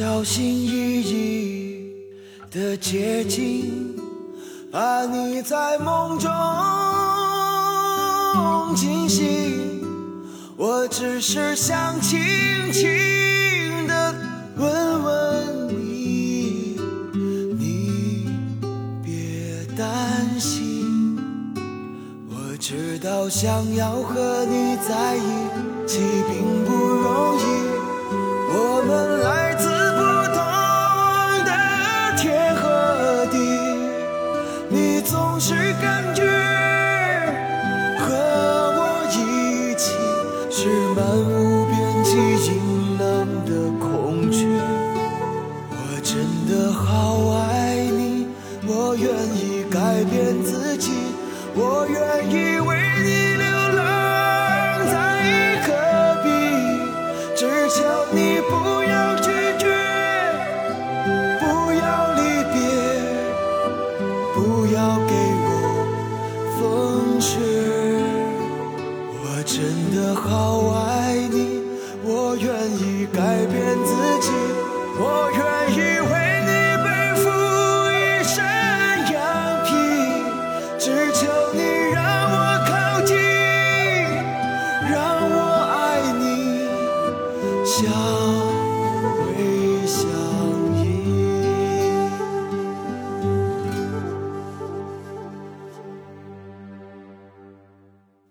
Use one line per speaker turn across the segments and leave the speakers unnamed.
小心翼翼的接近，怕你在梦中惊醒，我只是想轻轻的问问你，你别担心，我知道想要和你在一起并不容易，我们来。去感觉和我一起是漫无边际阴冷的恐惧。我真的好爱你我愿意改变自己我愿意为你流浪在戈壁只求你不要拒绝不要离别不要给我风雪我真的好爱你我愿意改变自己我愿意为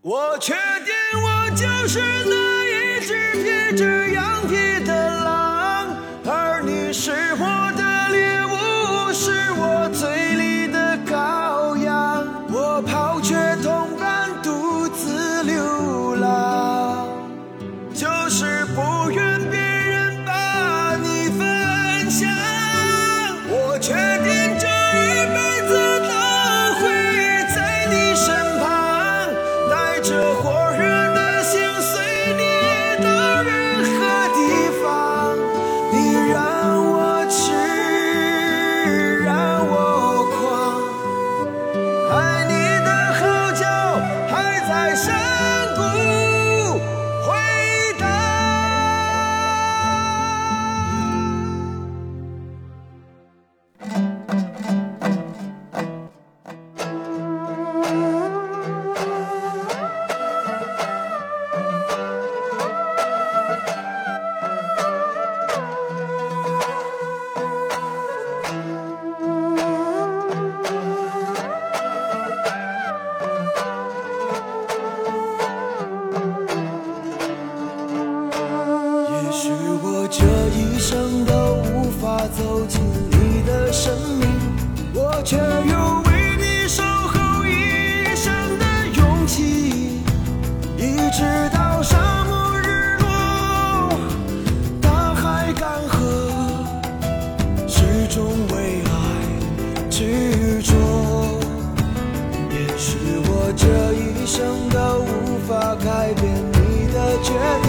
我确定我就是那一只披着羊皮的狼。要改变你的决定。